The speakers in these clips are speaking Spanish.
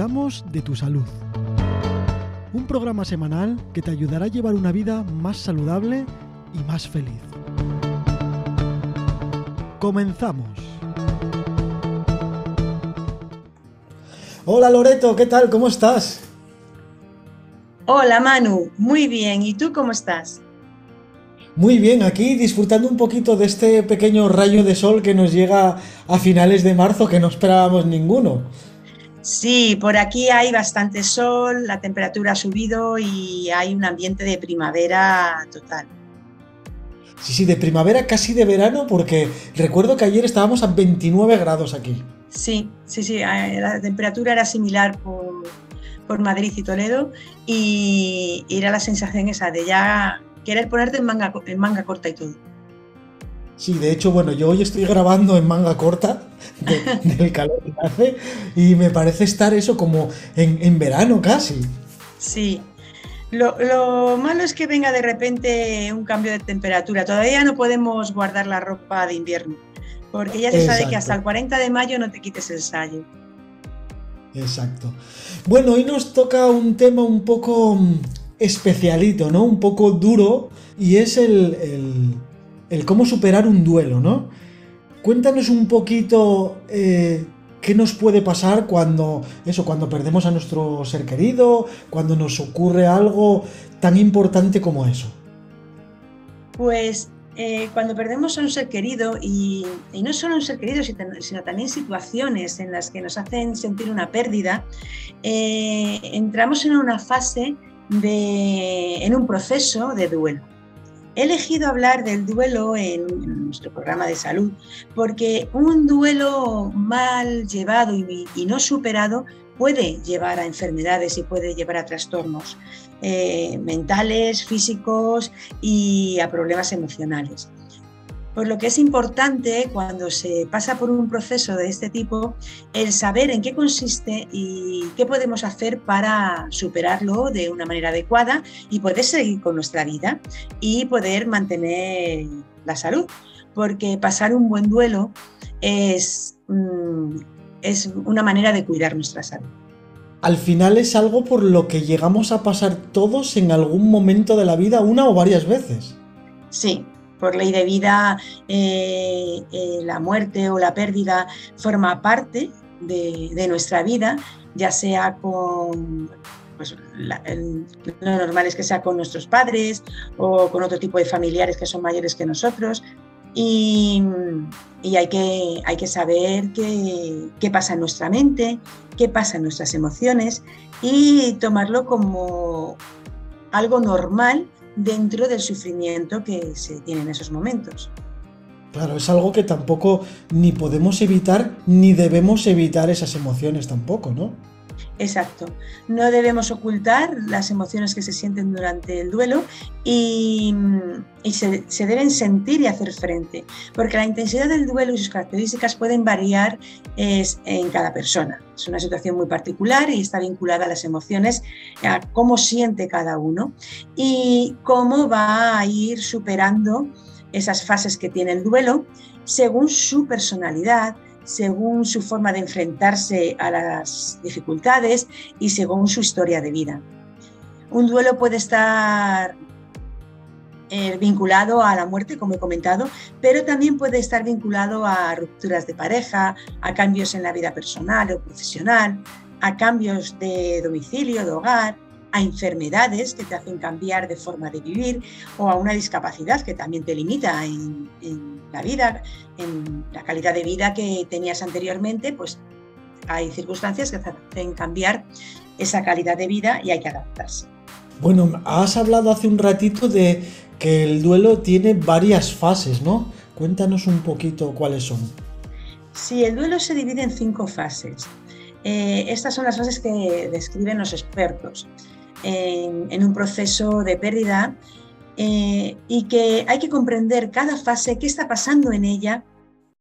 cuidamos de tu salud. Un programa semanal que te ayudará a llevar una vida más saludable y más feliz. Comenzamos. Hola Loreto, ¿qué tal? ¿Cómo estás? Hola Manu, muy bien. ¿Y tú cómo estás? Muy bien, aquí disfrutando un poquito de este pequeño rayo de sol que nos llega a finales de marzo que no esperábamos ninguno. Sí, por aquí hay bastante sol, la temperatura ha subido y hay un ambiente de primavera total. Sí, sí, de primavera casi de verano porque recuerdo que ayer estábamos a 29 grados aquí. Sí, sí, sí, eh, la temperatura era similar por, Madrid y Toledo y, era la sensación esa de ya querer ponerte en manga, en manga corta y todo. Sí, de hecho, bueno, yo hoy estoy grabando en manga corta del calor que hace y me parece estar eso como en, verano casi. Sí, lo, malo es que venga de repente un cambio de temperatura. Todavía no podemos guardar la ropa de invierno, porque ya se sabe que hasta el 40 de mayo no te quites el sallo. Exacto. Bueno, hoy nos toca un tema un poco mm, especialito, ¿no? Un poco duro y es el el cómo superar un duelo, ¿no? Cuéntanos un poquito eh, qué nos puede pasar cuando eso, cuando perdemos a nuestro ser querido, cuando nos ocurre algo tan importante como eso. Pues eh, cuando perdemos a un ser querido, y, no solo un ser querido, sino también situaciones en las que nos hacen sentir una pérdida, eh, entramos en una fase de, en un proceso de duelo. He elegido hablar del duelo en, nuestro programa de salud porque un duelo mal llevado y, no superado puede llevar a enfermedades y puede llevar a trastornos eh, mentales, físicos y a problemas emocionales. Por lo que es importante cuando se pasa por un proceso de este tipo el saber en qué consiste y qué podemos hacer para superarlo de una manera adecuada y poder seguir con nuestra vida y poder mantener la salud. Porque pasar un buen duelo es, mm, es una manera de cuidar nuestra salud. Al final es algo por lo que llegamos a pasar todos en algún momento de la vida, una o varias veces. Sí, por ley de vida eh, eh, la muerte o la pérdida forma parte de, nuestra vida, ya sea con, pues, lo normal es que sea con nuestros padres o con otro tipo de familiares que son mayores que nosotros. Y, hay, que, hay que saber qué, qué pasa en nuestra mente, qué pasa en nuestras emociones y tomarlo como algo normal dentro del sufrimiento que se tiene en esos momentos. Claro, es algo que tampoco ni podemos evitar ni debemos evitar esas emociones tampoco, ¿no? Exacto. No debemos ocultar las emociones que se sienten durante el duelo y, se, deben sentir y hacer frente, porque la intensidad del duelo y sus características pueden variar en cada persona. Es una situación muy particular y está vinculada a las emociones, a cómo siente cada uno y cómo va a ir superando esas fases que tiene el duelo según su personalidad, según su forma de enfrentarse a las dificultades y según su historia de vida. Un duelo puede estar eh, vinculado a la muerte, como he comentado, pero también puede estar vinculado a rupturas de pareja, a cambios en la vida personal o profesional, a cambios de domicilio, de hogar, a enfermedades que te hacen cambiar de forma de vivir o a una discapacidad que también te limita en, la vida, en la calidad de vida que tenías anteriormente, pues hay circunstancias que te hacen cambiar esa calidad de vida y hay que adaptarse. Bueno, has hablado hace un ratito de que el duelo tiene varias fases, ¿no? Cuéntanos un poquito cuáles son. Sí, el duelo se divide en cinco fases. Eh, estas son las fases que describen los expertos en, un proceso de pérdida eh, y que hay que comprender cada fase, qué está pasando en ella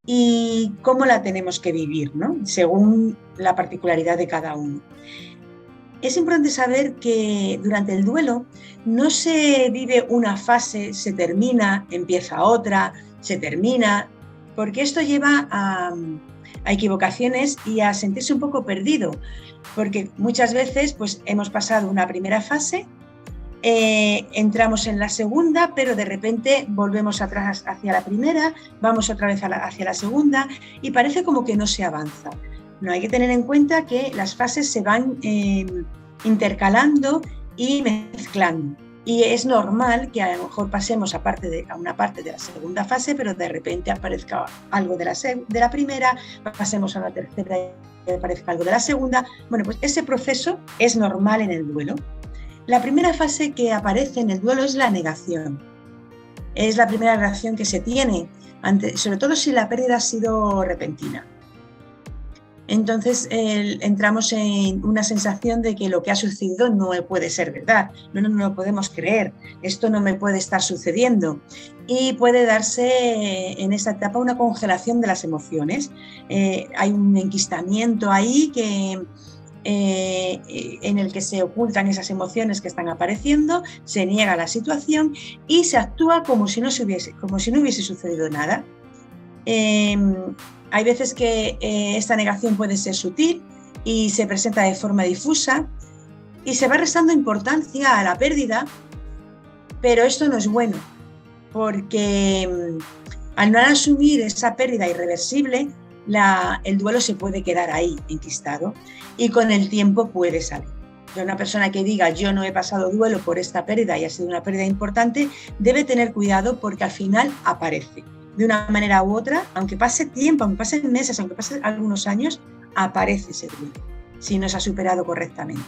y cómo la tenemos que vivir, ¿no? según la particularidad de cada uno. Es importante saber que durante el duelo no se vive una fase, se termina, empieza otra, se termina, porque esto lleva a, a equivocaciones y a sentirse un poco perdido, porque muchas veces pues, hemos pasado una primera fase, eh, entramos en la segunda, pero de repente volvemos atrás hacia la primera, vamos otra vez hacia la segunda y parece como que no se avanza. No hay que tener en cuenta que las fases se van eh, intercalando y mezclando. Y es normal que a lo mejor pasemos a, de, a una parte de la segunda fase, pero de repente aparezca algo de la, de la primera, pasemos a la tercera y aparezca algo de la segunda. Bueno, pues ese proceso es normal en el duelo. La primera fase que aparece en el duelo es la negación. Es la primera reacción que se tiene, sobre todo si la pérdida ha sido repentina. Entonces entramos en una sensación de que lo que ha sucedido no puede ser verdad, no, no, lo podemos creer, esto no me puede estar sucediendo. Y puede darse en esta etapa una congelación de las emociones. Eh, hay un enquistamiento ahí que, eh, en el que se ocultan esas emociones que están apareciendo, se niega la situación y se actúa como si no, hubiese, como si no hubiese sucedido nada. Em, hay veces que eh, esta negación puede ser sutil y se presenta de forma difusa y se va restando importancia a la pérdida, pero esto no es bueno, porque mm, al no asumir esa pérdida irreversible, el duelo se puede quedar ahí, enquistado, y con el tiempo puede salir. una persona que diga yo no he pasado duelo por esta pérdida y ha sido una pérdida importante, debe tener cuidado porque al final aparece de una manera u otra, aunque pase tiempo, aunque pasen meses, aunque pasen algunos años, aparece ese duelo, si no se ha superado correctamente.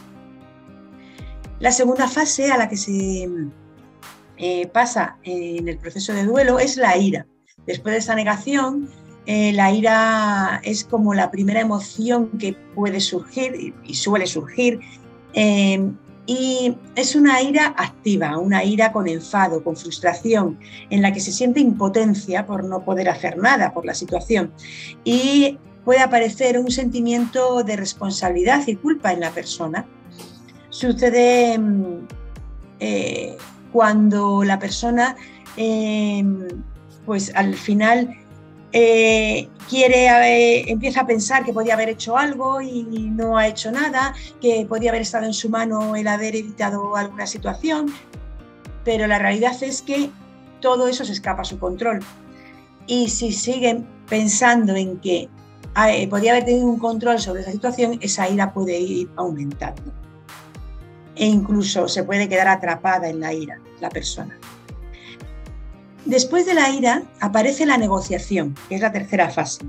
La segunda fase a la que se eh, pasa en el proceso de duelo es la ira. Después de esa negación, eh, la ira es como la primera emoción que puede surgir y, suele surgir eh, y es una ira activa, una ira con enfado, con frustración, en la que se siente impotencia por no poder hacer nada por la situación. Y puede aparecer un sentimiento de responsabilidad y culpa en la persona. Sucede mm, eh, cuando la persona, eh, pues al final, eh, empieza a pensar que podía haber hecho algo y no ha hecho nada, que podía haber estado en su mano el haber evitado alguna situación, pero la realidad es que todo eso se escapa a su control. Y si siguen pensando en que eh, podía haber tenido un control sobre esa situación, esa ira puede ir aumentando. E incluso se puede quedar atrapada en la ira la persona. Después de la ira aparece la negociación, que es la tercera fase.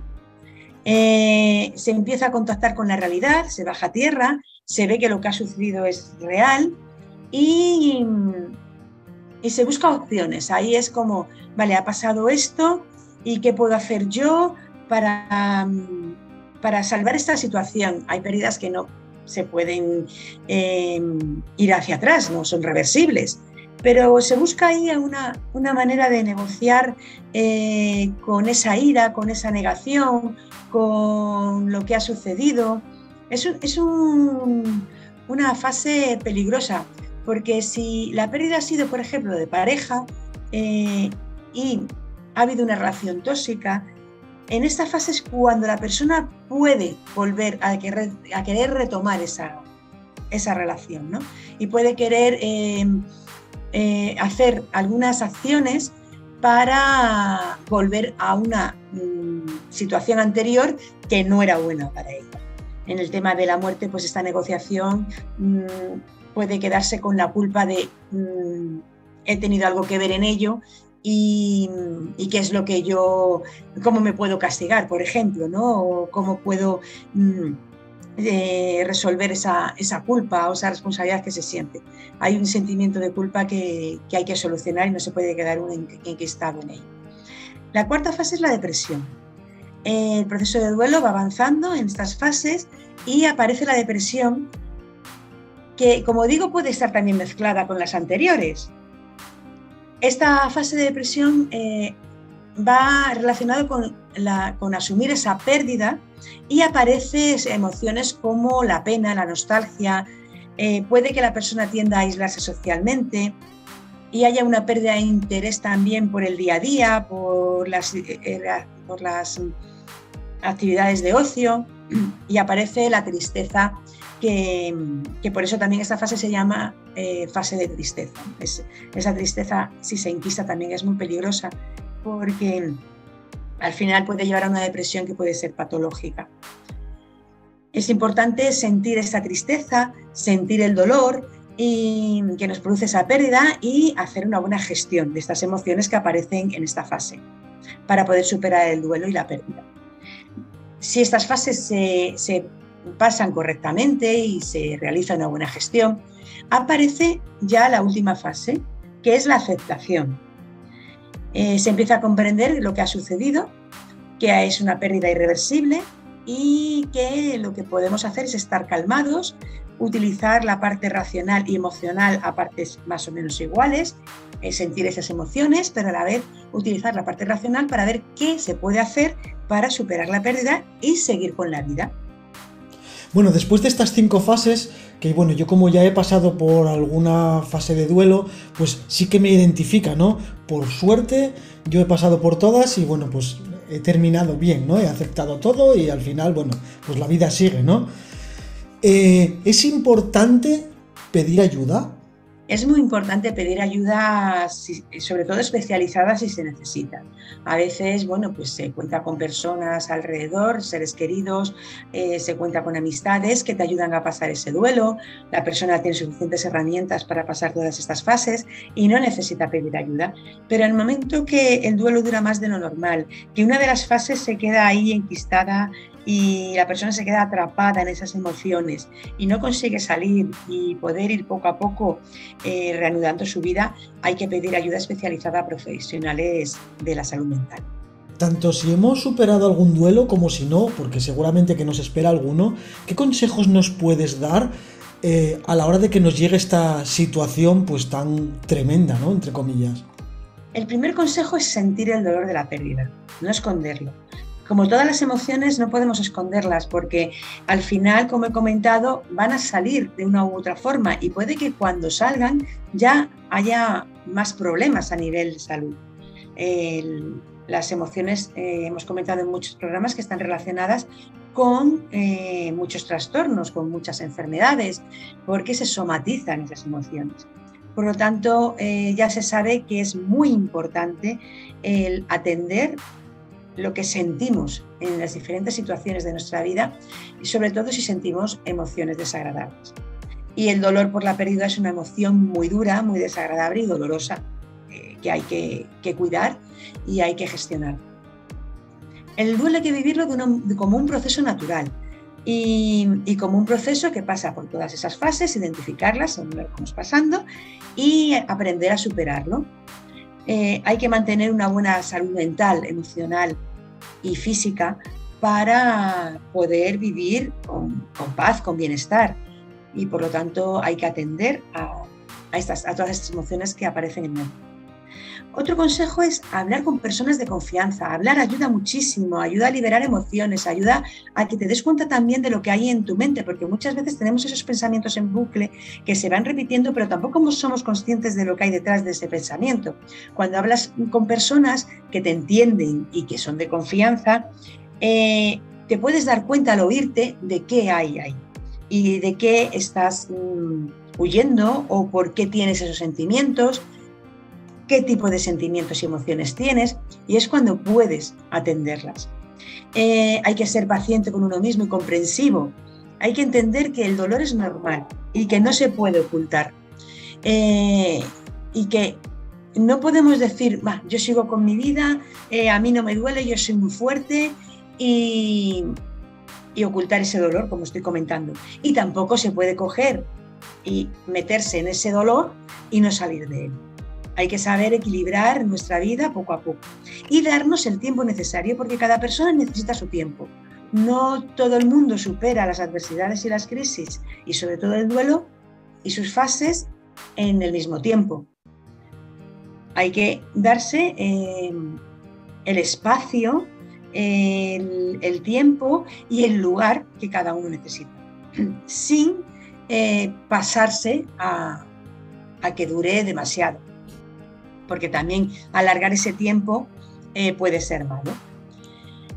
Eh, se empieza a contactar con la realidad, se baja a tierra, se ve que lo que ha sucedido es real y, se busca opciones. Ahí es como, vale, ha pasado esto y qué puedo hacer yo para, para salvar esta situación. Hay pérdidas que no se pueden eh, ir hacia atrás, no son reversibles pero se busca ahí una, manera de negociar eh, con esa ira, con esa negación, con lo que ha sucedido. Es, es una fase peligrosa, porque si la pérdida ha sido, por ejemplo, de pareja eh, y ha habido una relación tóxica, en esta fase es cuando la persona puede volver a querer, a querer retomar esa, esa relación, ¿no? Y puede querer... Eh, eh, hacer algunas acciones para volver a una mm, situación anterior que no era buena para ella. En el tema de la muerte, pues esta negociación mm, puede quedarse con la culpa de mm, he tenido algo que ver en ello y, qué es lo que yo, cómo me puedo castigar, por ejemplo, ¿no? O cómo puedo de resolver esa, culpa o esa responsabilidad que se siente. Hay un sentimiento de culpa que, hay que solucionar y no se puede quedar uno enquistado en ello. La cuarta fase es la depresión. El proceso de duelo va avanzando en estas fases y aparece la depresión que, como digo, puede estar también mezclada con las anteriores. Esta fase de depresión eh, va relacionado con, con asumir esa pérdida y aparecen emociones como la pena, la nostalgia, eh, puede que la persona tienda a aislarse socialmente y haya una pérdida de interés también por el día a día, por las, eh, por las actividades de ocio y aparece la tristeza, que, por eso también esta fase se llama eh, fase de tristeza. esa tristeza, si se inquista, también es muy peligrosa porque al final puede llevar a una depresión que puede ser patológica. Es importante sentir esta tristeza, sentir el dolor y que nos produce esa pérdida y hacer una buena gestión de estas emociones que aparecen en esta fase para poder superar el duelo y la pérdida. Si estas fases se, pasan correctamente y se realiza una buena gestión, aparece ya la última fase, que es la aceptación. Eh, se empieza a comprender lo que ha sucedido, que es una pérdida irreversible y que lo que podemos hacer es estar calmados, utilizar la parte racional y emocional a partes más o menos iguales, eh, sentir esas emociones, pero a la vez utilizar la parte racional para ver qué se puede hacer para superar la pérdida y seguir con la vida. Bueno, después de estas cinco fases, que bueno, yo como ya he pasado por alguna fase de duelo, pues sí que me identifica, ¿no? Por suerte, yo he pasado por todas y bueno, pues he terminado bien, ¿no? He aceptado todo y al final, bueno, pues la vida sigue, ¿no? Eh, ¿Es importante pedir ayuda? Es muy importante pedir ayuda, sobre todo especializada si se necesita. A veces, bueno, pues se cuenta con personas alrededor, seres queridos, eh, se cuenta con amistades que te ayudan a pasar ese duelo. La persona tiene suficientes herramientas para pasar todas estas fases y no necesita pedir ayuda. Pero el momento que el duelo dura más de lo normal, que una de las fases se queda ahí enquistada y la persona se queda atrapada en esas emociones y no consigue salir y poder ir poco a poco eh, reanudando su vida, hay que pedir ayuda especializada a profesionales de la salud mental. Tanto si hemos superado algún duelo como si no, porque seguramente que nos espera alguno, ¿qué consejos nos puedes dar eh, a la hora de que nos llegue esta situación pues tan tremenda, ¿no? Entre comillas. El primer consejo es sentir el dolor de la pérdida, no esconderlo como todas las emociones, no podemos esconderlas porque al final, como he comentado, van a salir de una u otra forma y puede que cuando salgan ya haya más problemas a nivel de salud. las emociones, eh, hemos comentado en muchos programas que están relacionadas con eh, muchos trastornos, con muchas enfermedades, porque se somatizan esas emociones. Por lo tanto, eh, ya se sabe que es muy importante el atender lo que sentimos en las diferentes situaciones de nuestra vida y sobre todo si sentimos emociones desagradables. Y el dolor por la pérdida es una emoción muy dura, muy desagradable y dolorosa eh, que hay que, cuidar y hay que gestionar. El duelo hay que vivirlo como un proceso natural y, como un proceso que pasa por todas esas fases, identificarlas según lo vamos pasando y aprender a superarlo. Eh, hay que mantener una buena salud mental, emocional y física para poder vivir con, paz, con bienestar. Y por lo tanto hay que atender a, estas, a todas estas emociones que aparecen en mente. Otro consejo es hablar con personas de confianza. Hablar ayuda muchísimo, ayuda a liberar emociones, ayuda a que te des cuenta también de lo que hay en tu mente, porque muchas veces tenemos esos pensamientos en bucle que se van repitiendo, pero tampoco somos conscientes de lo que hay detrás de ese pensamiento. Cuando hablas con personas que te entienden y que son de confianza, eh, te puedes dar cuenta al oírte de qué hay ahí y de qué estás mm, huyendo o por qué tienes esos sentimientos qué tipo de sentimientos y emociones tienes y es cuando puedes atenderlas. Eh, hay que ser paciente con uno mismo y comprensivo. Hay que entender que el dolor es normal y que no se puede ocultar. Eh, y que no podemos decir, yo sigo con mi vida, eh, a mí no me duele, yo soy muy fuerte y, y ocultar ese dolor, como estoy comentando. Y tampoco se puede coger y meterse en ese dolor y no salir de él. Hay que saber equilibrar nuestra vida poco a poco y darnos el tiempo necesario porque cada persona necesita su tiempo. No todo el mundo supera las adversidades y las crisis y sobre todo el duelo y sus fases en el mismo tiempo. Hay que darse em, el espacio, el, tiempo y el lugar que cada uno necesita, sin eh, pasarse a que dure demasiado porque también alargar ese tiempo eh, puede ser malo.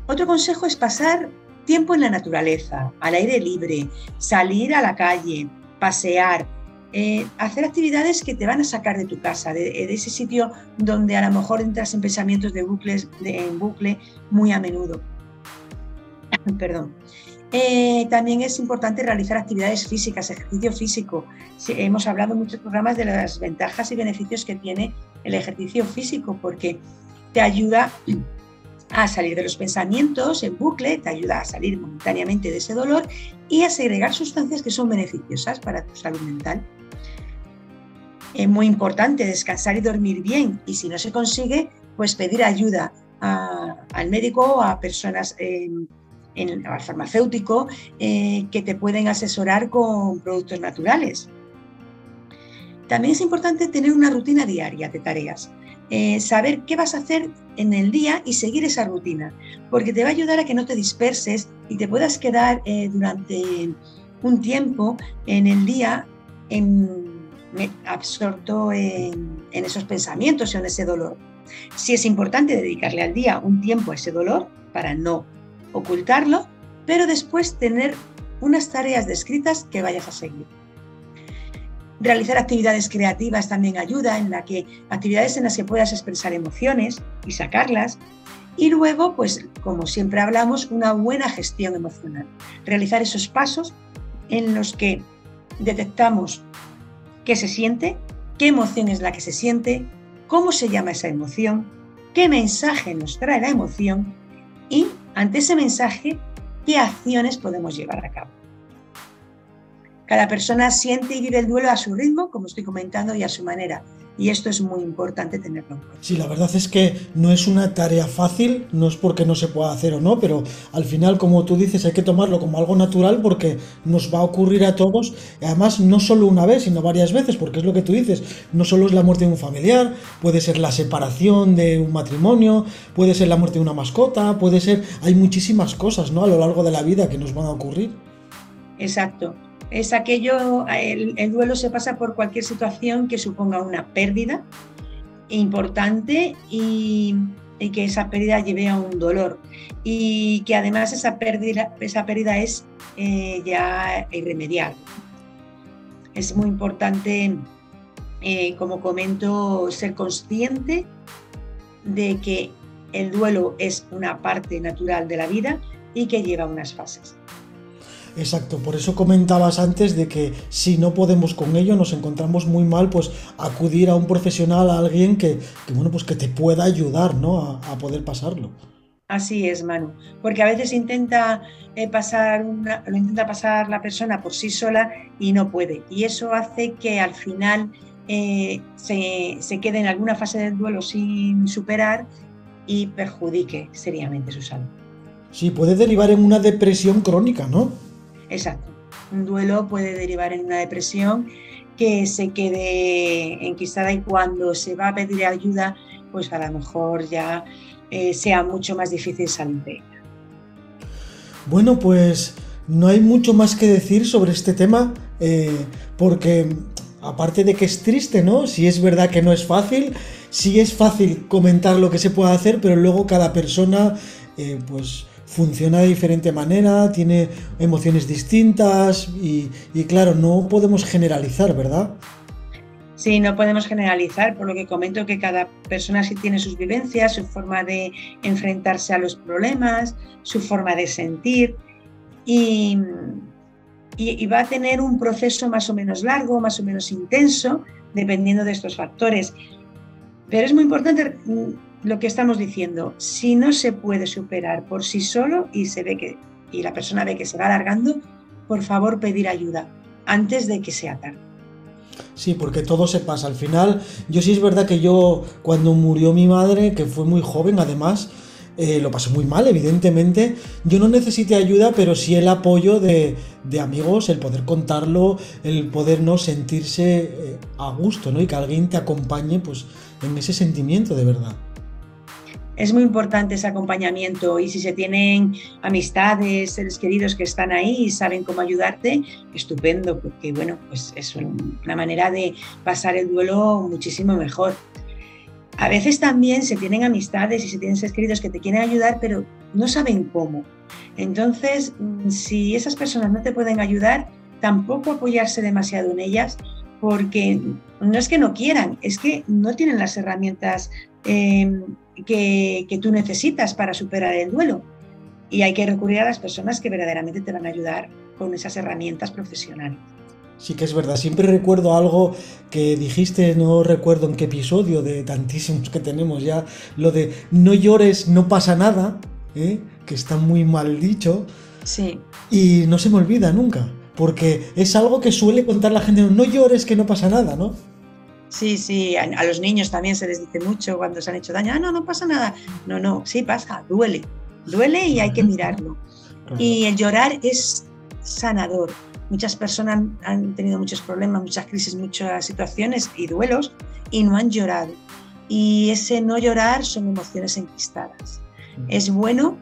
Otro consejo es pasar tiempo en la naturaleza, al aire libre, salir a la calle, pasear, eh, hacer actividades que te van a sacar de tu casa, de, ese sitio donde a lo mejor entras en pensamientos de bucles, en bucle muy a menudo. Perdón. Eh, también es importante realizar actividades físicas, ejercicio físico. hemos hablado en muchos programas de las ventajas y beneficios que tiene el ejercicio físico porque te ayuda a salir de los pensamientos en bucle, te ayuda a salir momentáneamente de ese dolor y a segregar sustancias que son beneficiosas para tu salud mental. Es muy importante descansar y dormir bien y si no se consigue, pues pedir ayuda al médico o a personas al farmacéutico eh, que te pueden asesorar con productos naturales. También es importante tener una rutina diaria de tareas, eh, saber qué vas a hacer en el día y seguir esa rutina, porque te va a ayudar a que no te disperses y te puedas quedar eh, durante un tiempo en el día absorto en, en esos pensamientos o en ese dolor. Sí es importante dedicarle al día un tiempo a ese dolor para no ocultarlo, pero después tener unas tareas descritas que vayas a seguir. Realizar actividades creativas también ayuda, en la que actividades en las que puedas expresar emociones y sacarlas. Y luego, pues como siempre hablamos, una buena gestión emocional. Realizar esos pasos en los que detectamos qué se siente, qué emoción es la que se siente, cómo se llama esa emoción, qué mensaje nos trae la emoción y ante ese mensaje, ¿qué acciones podemos llevar a cabo? Cada persona siente y vive el duelo a su ritmo, como estoy comentando, y a su manera. Y esto es muy importante tenerlo en cuenta. Sí, la verdad es que no es una tarea fácil, no es porque no se pueda hacer o no, pero al final, como tú dices, hay que tomarlo como algo natural porque nos va a ocurrir a todos, y además no solo una vez, sino varias veces, porque es lo que tú dices, no solo es la muerte de un familiar, puede ser la separación de un matrimonio, puede ser la muerte de una mascota, puede ser, hay muchísimas cosas, ¿no? A lo largo de la vida que nos van a ocurrir. Exacto es aquello, el, duelo se pasa por cualquier situación que suponga una pérdida importante y, que esa pérdida lleve a un dolor y que además esa pérdida, esa pérdida es eh, ya irremediable. Es muy importante, eh, como comento, ser consciente de que el duelo es una parte natural de la vida y que lleva unas fases. Exacto, por eso comentabas antes de que si no podemos con ello, nos encontramos muy mal, pues acudir a un profesional, a alguien que, bueno, pues que te pueda ayudar, ¿no? A, poder pasarlo. Así es, Manu, porque a veces intenta eh, pasar lo intenta pasar la persona por sí sola y no puede. Y eso hace que al final eh, se, se quede en alguna fase del duelo sin superar y perjudique seriamente su salud. Sí, puede derivar en una depresión crónica, ¿no? Exacto. Un duelo puede derivar en una depresión que se quede enquistada y cuando se va a pedir ayuda, pues a lo mejor ya eh, sea mucho más difícil salir de ella. Bueno, pues no hay mucho más que decir sobre este tema, eh, porque aparte de que es triste, ¿no? Si es verdad que no es fácil, sí es fácil comentar lo que se puede hacer, pero luego cada persona, eh, pues funciona de diferente manera, tiene emociones distintas y, claro, no podemos generalizar, ¿verdad? Sí, no podemos generalizar, por lo que comento que cada persona sí tiene sus vivencias, su forma de enfrentarse a los problemas, su forma de sentir y, y, va a tener un proceso más o menos largo, más o menos intenso, dependiendo de estos factores. Pero es muy importante lo que estamos diciendo, si no se puede superar por sí solo y se ve que y la persona ve que se va alargando, por favor pedir ayuda antes de que sea tarde. Sí, porque todo se pasa. Al final, yo sí es verdad que yo, cuando murió mi madre, que fue muy joven además, eh, lo pasé muy mal, evidentemente. Yo no necesité ayuda, pero sí el apoyo de, amigos, el poder contarlo, el poder no sentirse eh, a gusto, ¿no? Y que alguien te acompañe, pues, en ese sentimiento de verdad es muy importante ese acompañamiento y si se tienen amistades, seres queridos que están ahí y saben cómo ayudarte, estupendo, porque bueno, pues es una manera de pasar el duelo muchísimo mejor. A veces también se tienen amistades y se tienen seres queridos que te quieren ayudar, pero no saben cómo. Entonces, si esas personas no te pueden ayudar, tampoco apoyarse demasiado en ellas, porque no es que no quieran, es que no tienen las herramientas em, que, que tú necesitas para superar el duelo. Y hay que recurrir a las personas que verdaderamente te van a ayudar con esas herramientas profesionales. Sí que es verdad, siempre recuerdo algo que dijiste, no recuerdo en qué episodio de tantísimos que tenemos ya, lo de no llores, no pasa nada, ¿eh? que está muy mal dicho. Sí. Y no se me olvida nunca, porque es algo que suele contar la gente, no llores, que no pasa nada, ¿no? Sí, sí, a, los niños también se les dice mucho cuando se han hecho daño, ah, no, no pasa nada. No, no, sí pasa, duele, duele y hay que mirarlo. Y el llorar es sanador. Muchas personas han tenido muchos problemas, muchas crisis, muchas situaciones y duelos y no han llorado. Y ese no llorar son emociones enquistadas. Es bueno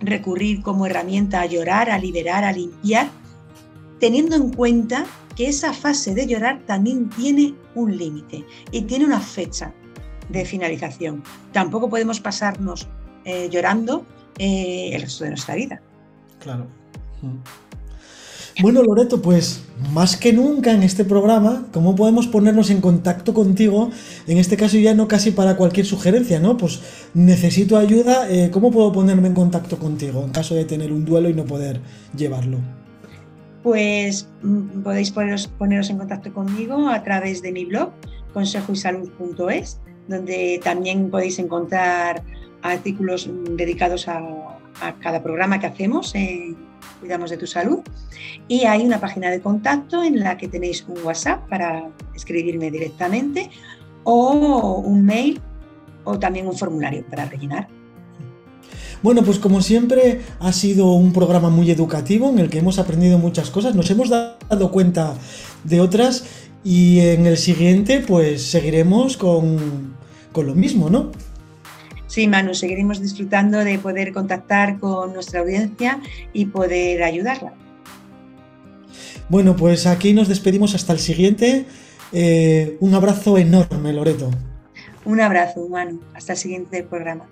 recurrir como herramienta a llorar, a liberar, a limpiar, teniendo en cuenta que esa fase de llorar también tiene un límite y tiene una fecha de finalización. Tampoco podemos pasarnos eh, llorando eh, el resto de nuestra vida. Claro. Bueno, Loreto, pues más que nunca en este programa, ¿cómo podemos ponernos en contacto contigo? En este caso ya no casi para cualquier sugerencia, ¿no? Pues necesito ayuda, eh, ¿cómo puedo ponerme en contacto contigo en caso de tener un duelo y no poder llevarlo? Pues mm, podéis poneros, en contacto conmigo a través de mi blog, consejoysalud.es, donde también podéis encontrar artículos dedicados a, a cada programa que hacemos en Cuidamos de tu Salud. Y hay una página de contacto en la que tenéis un WhatsApp para escribirme directamente o un mail o también un formulario para rellenar. Bueno, pues como siempre ha sido un programa muy educativo en el que hemos aprendido muchas cosas, nos hemos dado cuenta de otras y en el siguiente pues seguiremos con, con lo mismo, ¿no? Sí, Manu, seguiremos disfrutando de poder contactar con nuestra audiencia y poder ayudarla. Bueno, pues aquí nos despedimos hasta el siguiente. Eh, un abrazo enorme, Loreto. Un abrazo, Manu. Hasta el siguiente programa.